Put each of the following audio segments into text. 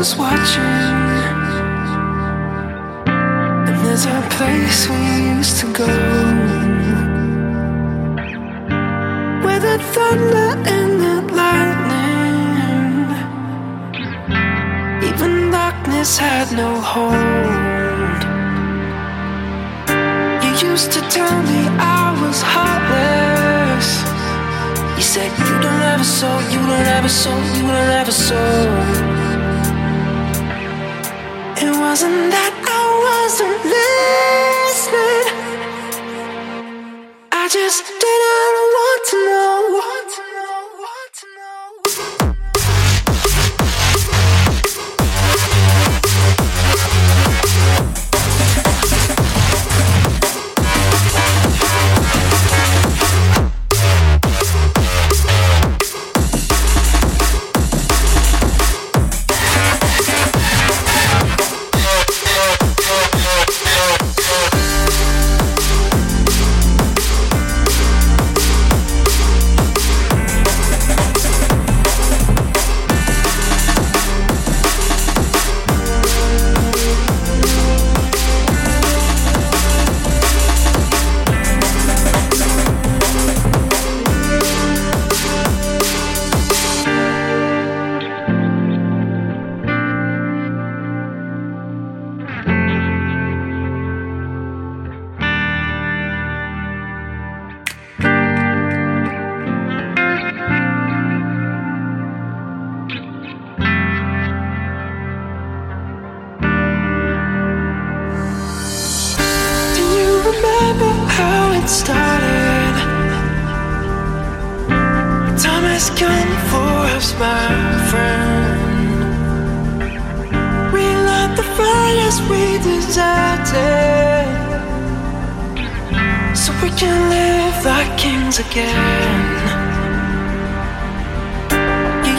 was watching. And there's a place we used to go. Where the thunder and the lightning. Even darkness had no hold.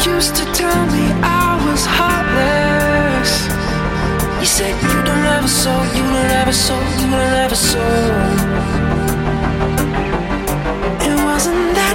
Used to tell me I was heartless. You said you don't a soul, you don't a soul, you don't a soul. It wasn't that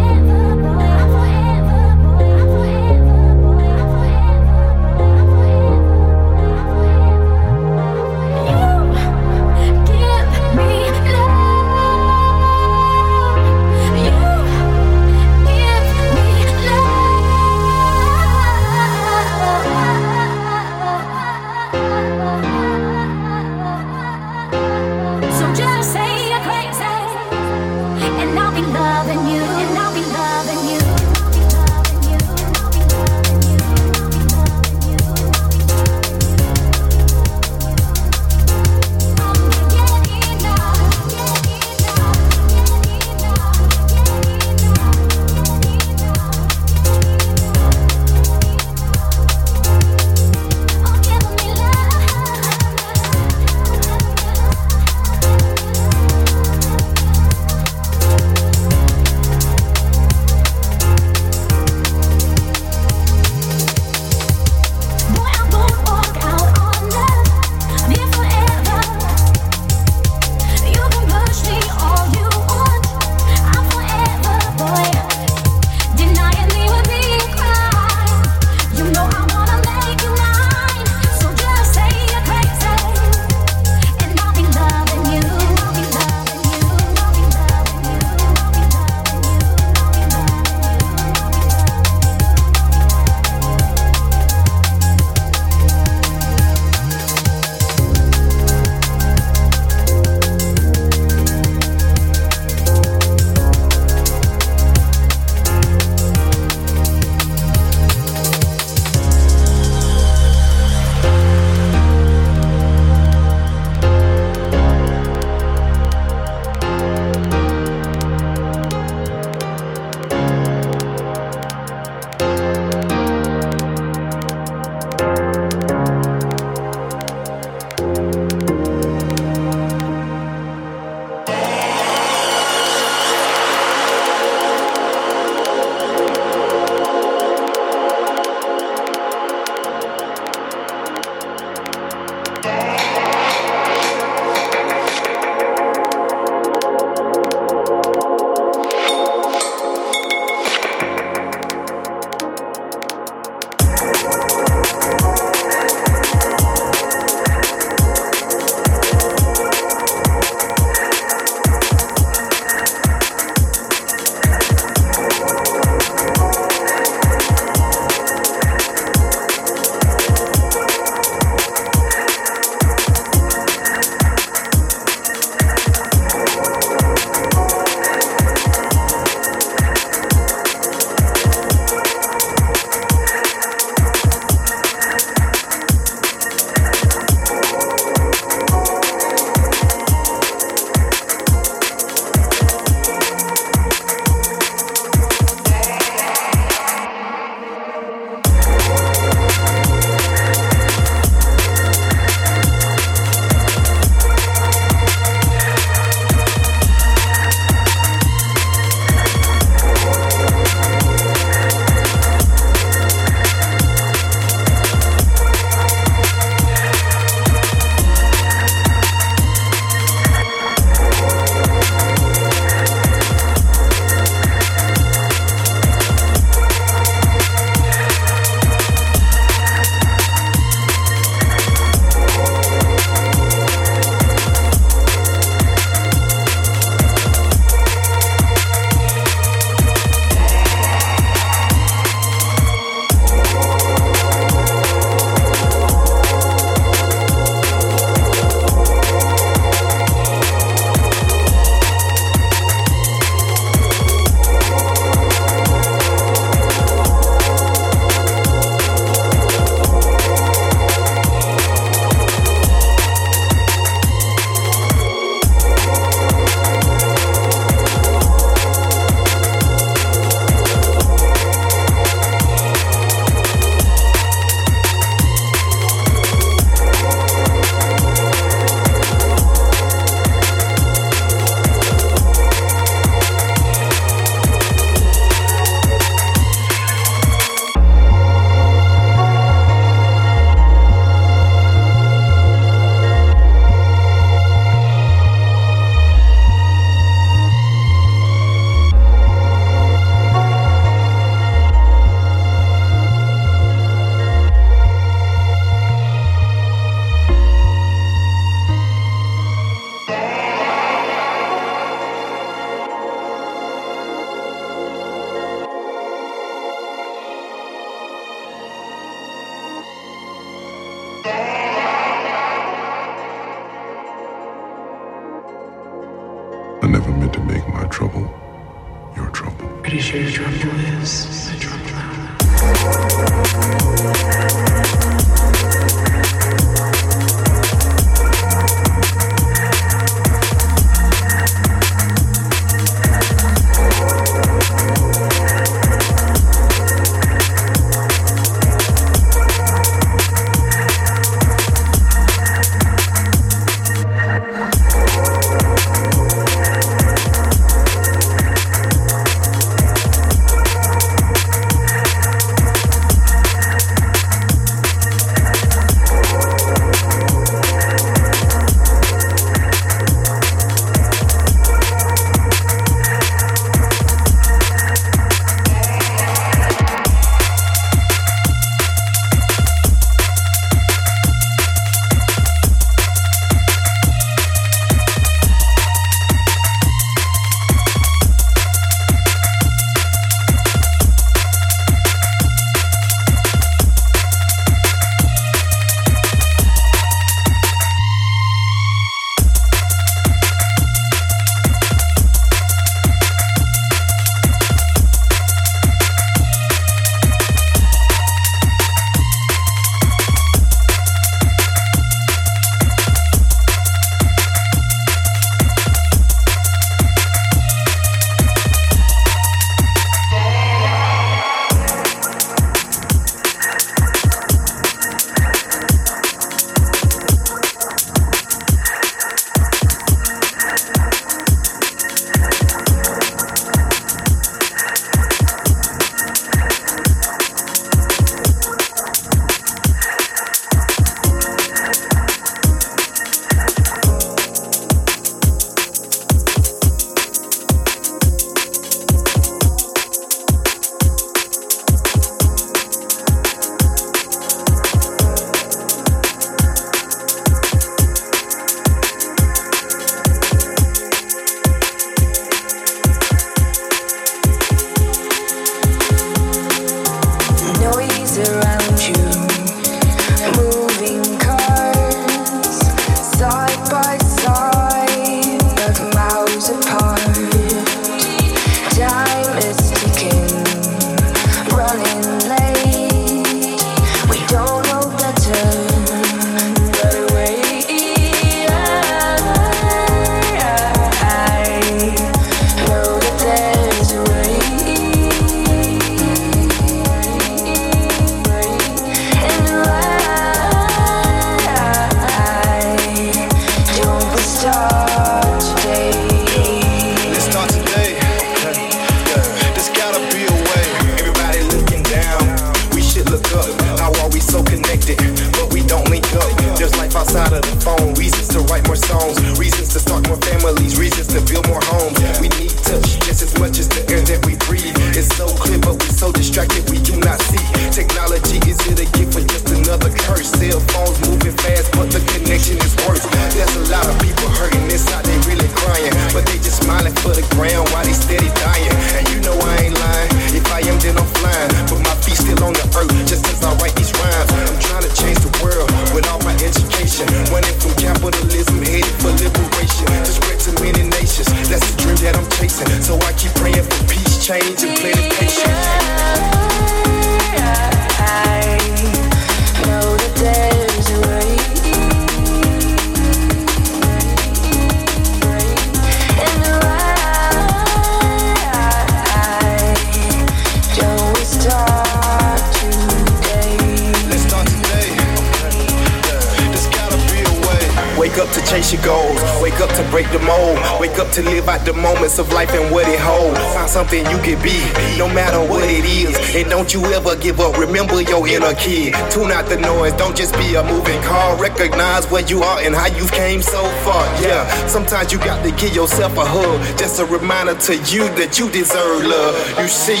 kid. Tune out the noise, don't just be a moving car. Recognize where you are and how you came so far. Yeah, sometimes you got to give yourself a hug. Just a reminder to you that you deserve love. You see,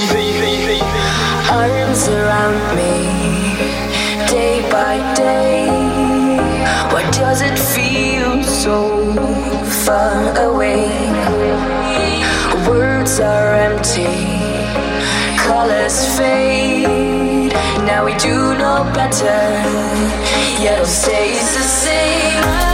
arms around me, day by day. Why does it feel so far away? Words are empty, colors fade. Now we do know better. Yet it stays the same.